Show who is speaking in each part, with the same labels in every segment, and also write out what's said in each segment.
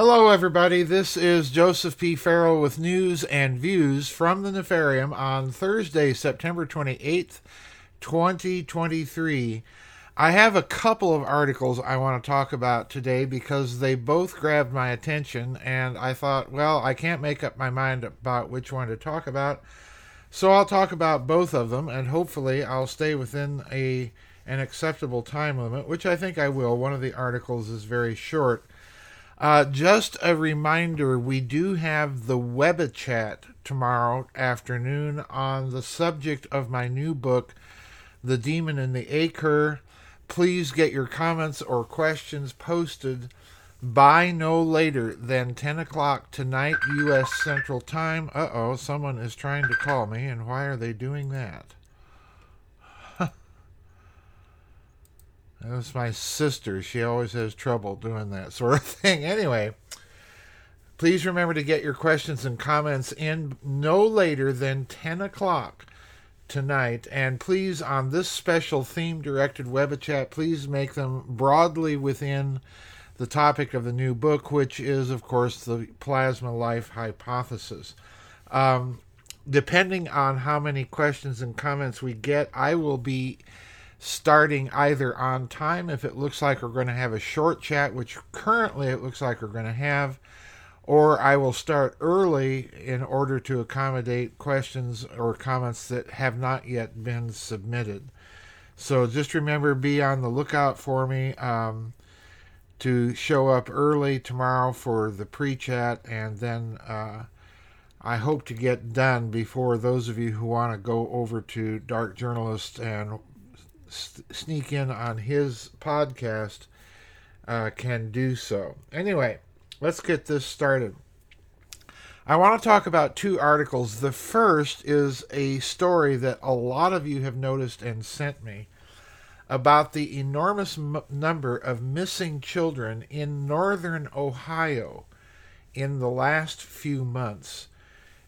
Speaker 1: Hello, everybody. This is Joseph P. Farrell with news and views from the Nefarium on Thursday, September 28th, 2023. I have a couple of articles I want to talk about today because they both grabbed my attention, and I thought, well, I can't make up my mind about which one to talk about. So I'll talk about both of them, and hopefully I'll stay within a an acceptable time limit, which I think I will. One of the articles is very short. Uh, just a reminder we do have the web chat tomorrow afternoon on the subject of my new book, The Demon in the Acre. Please get your comments or questions posted by no later than 10 o'clock tonight, U.S. Central Time. Uh oh, someone is trying to call me, and why are they doing that? That was my sister. She always has trouble doing that sort of thing. Anyway, please remember to get your questions and comments in no later than 10 o'clock tonight. And please, on this special theme directed web chat, please make them broadly within the topic of the new book, which is, of course, the plasma life hypothesis. Um, depending on how many questions and comments we get, I will be starting either on time if it looks like we're going to have a short chat, which currently it looks like we're going to have, or I will start early in order to accommodate questions or comments that have not yet been submitted. So just remember, be on the lookout for me um, to show up early tomorrow for the pre chat, and then uh, I hope to get done before those of you who want to go over to Dark Journalist and sneak in on his podcast uh, can do so. Anyway, let's get this started. I want to talk about two articles. The first is a story that a lot of you have noticed and sent me about the enormous m- number of missing children in northern Ohio in the last few months.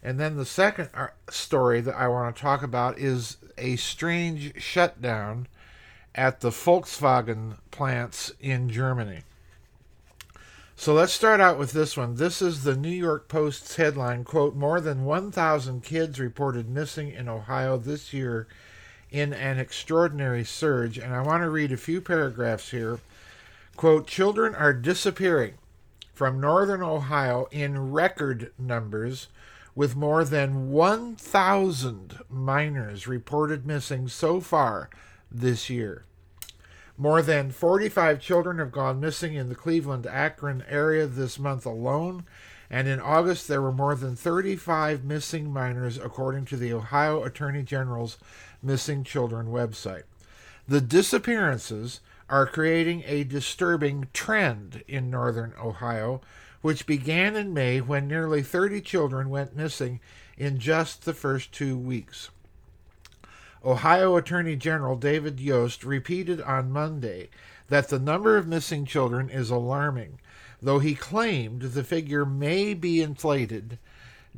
Speaker 1: And then the second uh, story that I want to talk about is a strange shutdown at the Volkswagen plants in Germany. So let's start out with this one. This is the New York Post's headline quote More than 1,000 kids reported missing in Ohio this year in an extraordinary surge. And I want to read a few paragraphs here. Quote Children are disappearing from northern Ohio in record numbers with more than 1,000 minors reported missing so far this year. More than 45 children have gone missing in the Cleveland Akron area this month alone, and in August there were more than 35 missing minors, according to the Ohio Attorney General's Missing Children website. The disappearances are creating a disturbing trend in northern Ohio, which began in May when nearly 30 children went missing in just the first two weeks. Ohio Attorney General David Yost repeated on Monday that the number of missing children is alarming, though he claimed the figure may be inflated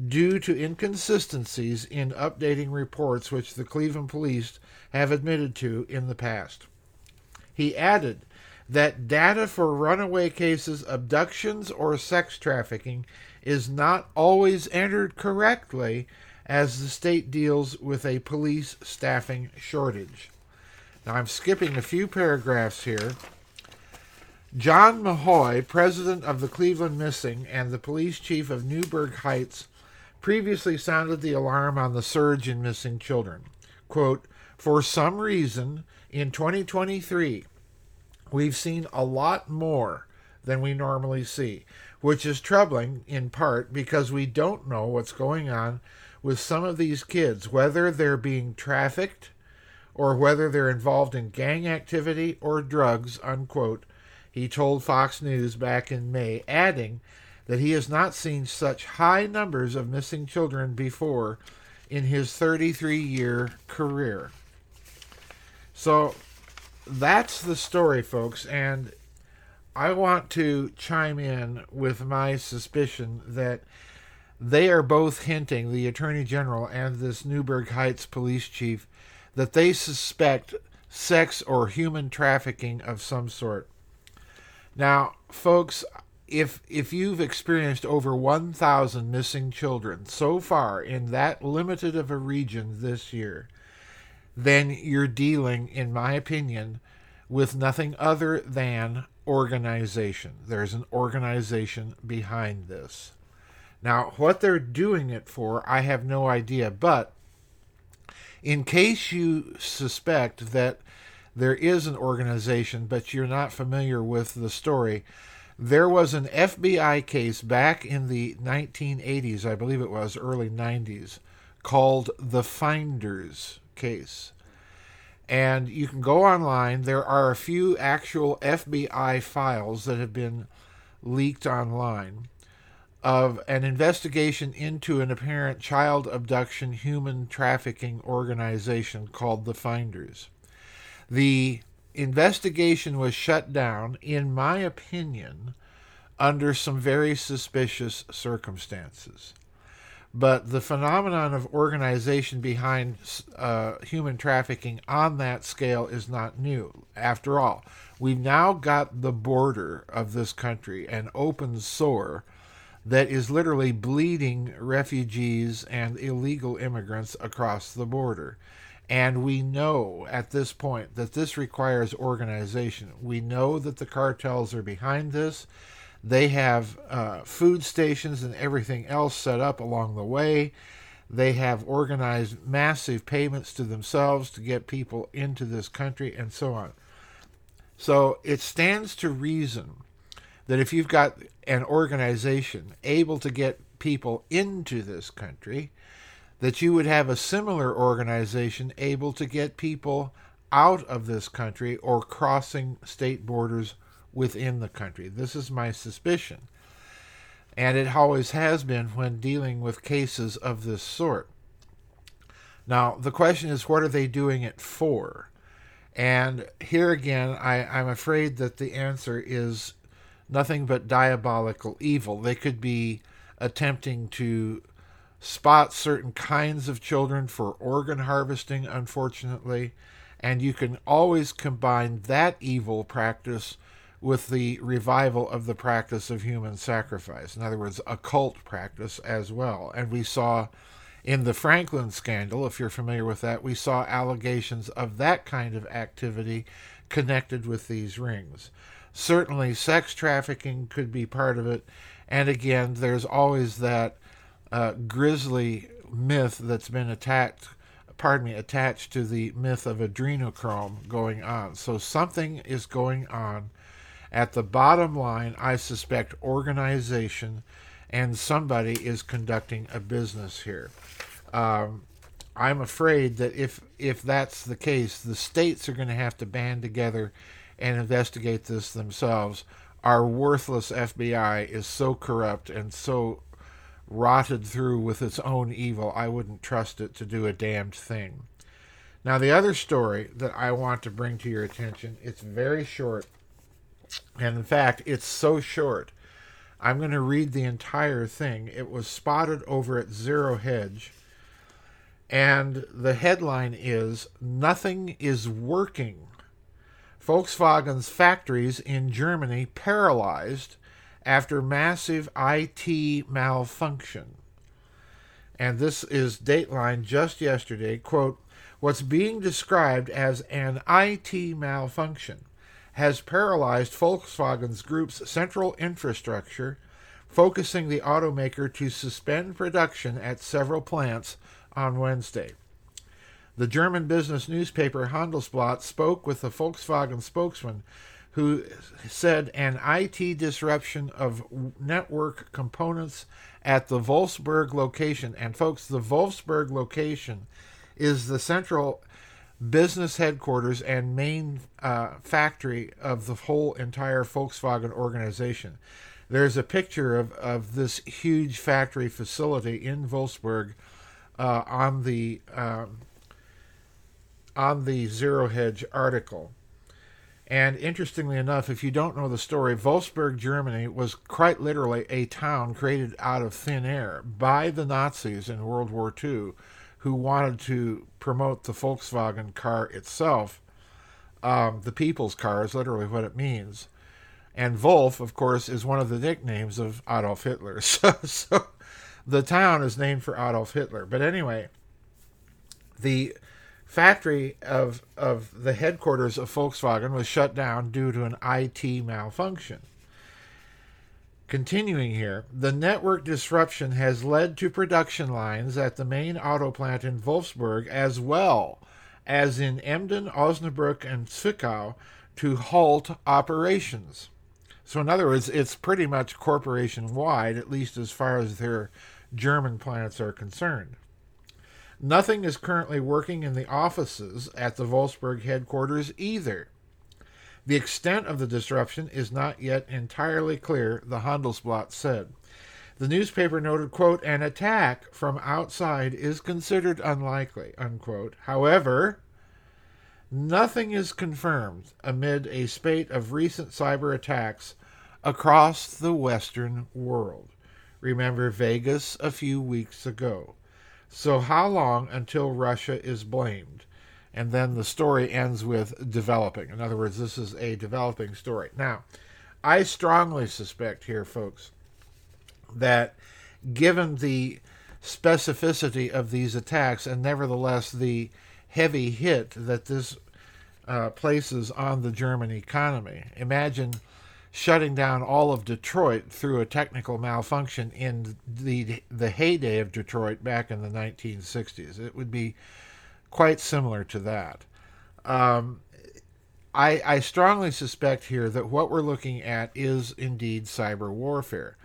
Speaker 1: due to inconsistencies in updating reports which the Cleveland police have admitted to in the past. He added that data for runaway cases, abductions, or sex trafficking is not always entered correctly as the state deals with a police staffing shortage. Now, I'm skipping a few paragraphs here. John Majoy, president of the Cleveland Missing and the police chief of Newburgh Heights, previously sounded the alarm on the surge in missing children. Quote, For some reason, in 2023, we've seen a lot more than we normally see, which is troubling in part because we don't know what's going on with some of these kids, whether they're being trafficked or whether they're involved in gang activity or drugs, unquote, he told Fox News back in May, adding that he has not seen such high numbers of missing children before in his 33 year career. So that's the story, folks, and I want to chime in with my suspicion that they are both hinting, the Attorney General and this Newburgh Heights police chief, that they suspect sex or human trafficking of some sort. Now, folks, if if you've experienced over 1000 missing children so far in that limited of a region this year then you're dealing in my opinion with nothing other than organization. There's an organization behind this. Now what they're doing it for i have no idea but in case you suspect that there is an organization but you're not familiar with the story there was an FBI case back in the 1980s, I believe it was, early 90s, called the Finders case. And you can go online. There are a few actual FBI files that have been leaked online of an investigation into an apparent child abduction human trafficking organization called the Finders. The investigation was shut down, in my opinion, under some very suspicious circumstances. But the phenomenon of organization behind uh, human trafficking on that scale is not new. After all, we've now got the border of this country an open sore that is literally bleeding refugees and illegal immigrants across the border. And we know at this point that this requires organization. We know that the cartels are behind this. They have uh, food stations and everything else set up along the way. They have organized massive payments to themselves to get people into this country and so on. So it stands to reason that if you've got an organization able to get people into this country, that you would have a similar organization able to get people out of this country or crossing state borders within the country. This is my suspicion. And it always has been when dealing with cases of this sort. Now, the question is, what are they doing it for? And here again, I, I'm afraid that the answer is nothing but diabolical evil. They could be attempting to spot certain kinds of children for organ harvesting, unfortunately, and you can always combine that evil practice with the revival of the practice of human sacrifice. In other words, occult practice as well. And we saw in the Franklin scandal, if you're familiar with that, we saw allegations of that kind of activity connected with these rings. Certainly, sex trafficking could be part of it. And again, there's always that uh, grisly myth that's been attacked pardon me attached to the myth of adrenochrome going on so something is going on at the bottom line i suspect organization and somebody is conducting a business here um, i'm afraid that if if that's the case the states are going to have to band together and investigate this themselves our worthless fbi is so corrupt and so rotted through with its own evil, I wouldn't trust it to do a damned thing. Now, the other story that I want to bring to your attention, it's very short. And in fact, it's so short. I'm going to read the entire thing. It was spotted over at Zero Hedge. And the headline is Nothing is Working. Volkswagen's factories in Germany paralyzed after massive IT malfunction. And this is Dateline just yesterday. Quote, What's being described as an IT malfunction has paralyzed Volkswagen's group's central infrastructure, focusing the automaker to suspend production at several plants on Wednesday. The German business newspaper Handelsblatt spoke with the Volkswagen spokesman who said an IT disruption of network components at the Wolfsburg location. And folks, the Wolfsburg location is the central business headquarters and main uh, factory of the whole entire Volkswagen organization. There's a picture of, of this huge factory facility in Wolfsburg uh, on the um, on the Zero Hedge article. And interestingly enough, if you don't know the story, Wolfsburg, Germany was quite literally a town created out of thin air by the Nazis in World War II who wanted to promote the Volkswagen car itself. Um, the people's car is literally what it means. And Wolf, of course, is one of the nicknames of Adolf Hitler. So, so the town is named for Adolf Hitler. But anyway, the factory of of the headquarters of Volkswagen was shut down due to an IT malfunction. Continuing here, the network disruption has led to production lines at the main auto plant in Wolfsburg as well as in Emden, Osnabrück, and Zwickau to halt operations. So, in other words, it's pretty much corporation wide, at least as far as their German plants are concerned. Nothing is currently working in the offices at the Wolfsburg headquarters either. The extent of the disruption is not yet entirely clear, the Handelsblatt said. The newspaper noted, quote, an attack from outside is considered unlikely, unquote. However, nothing is confirmed amid a spate of recent cyber attacks across the Western world. Remember Vegas a few weeks ago. So, how long until Russia is blamed? And then the story ends with developing. In other words, this is a developing story. Now, I strongly suspect here, folks, that given the specificity of these attacks and nevertheless the heavy hit that this uh, places on the German economy, imagine shutting down all of Detroit through a technical malfunction in the the heyday of Detroit back in the 1960s. It would be quite similar to that. Um, I, I strongly suspect here that what we're looking at is indeed cyber warfare.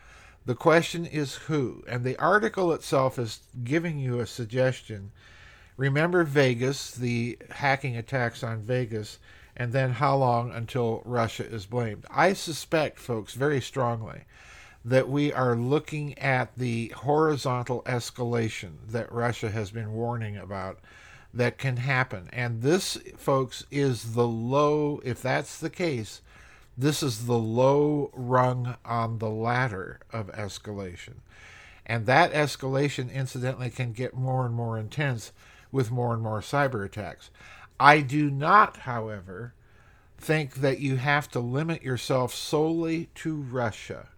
Speaker 1: The question is who, and the article itself is giving you a suggestion. Remember Vegas, the hacking attacks on Vegas and then how long until Russia is blamed. I suspect, folks, very strongly that we are looking at the horizontal escalation that Russia has been warning about that can happen. And this, folks, is the low, if that's the case, this is the low rung on the ladder of escalation. And that escalation, incidentally, can get more and more intense with more and more cyber attacks. I do not, however, think that you have to limit yourself solely to Russia.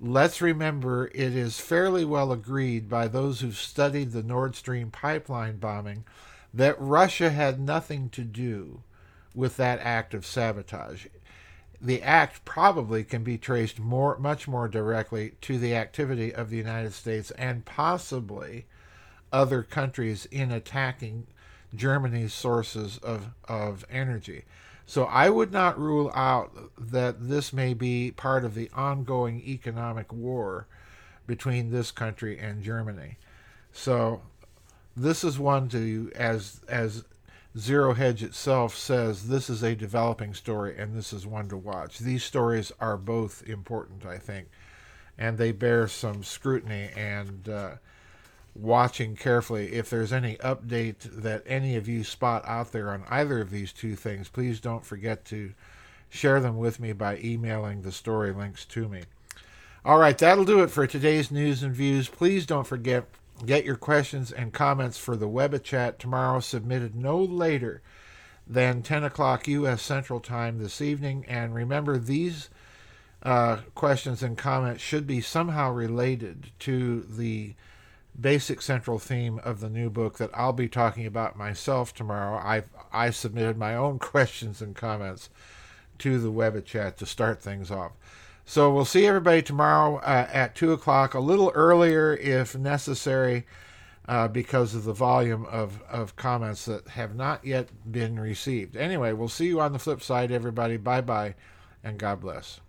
Speaker 1: Let's remember it is fairly well agreed by those who've studied the Nord Stream pipeline bombing that Russia had nothing to do with that act of sabotage. The act probably can be traced more, much more directly to the activity of the United States and possibly other countries in attacking Germany's sources of, of energy. So I would not rule out that this may be part of the ongoing economic war between this country and Germany. So this is one to as as Zero Hedge itself says this is a developing story and this is one to watch. These stories are both important, I think, and they bear some scrutiny and uh, watching carefully. If there's any update that any of you spot out there on either of these two things, please don't forget to share them with me by emailing the story links to me. All right, that'll do it for today's news and views. Please don't forget get your questions and comments for the web chat tomorrow submitted no later than 10 o'clock U.S. Central Time this evening. And remember, these uh, questions and comments should be somehow related to the basic central theme of the new book that I'll be talking about myself tomorrow. I I submitted my own questions and comments to the web chat to start things off. So we'll see everybody tomorrow uh, at two o'clock, a little earlier if necessary, uh, because of the volume of of comments that have not yet been received. Anyway, we'll see you on the flip side, everybody. Bye bye, and God bless.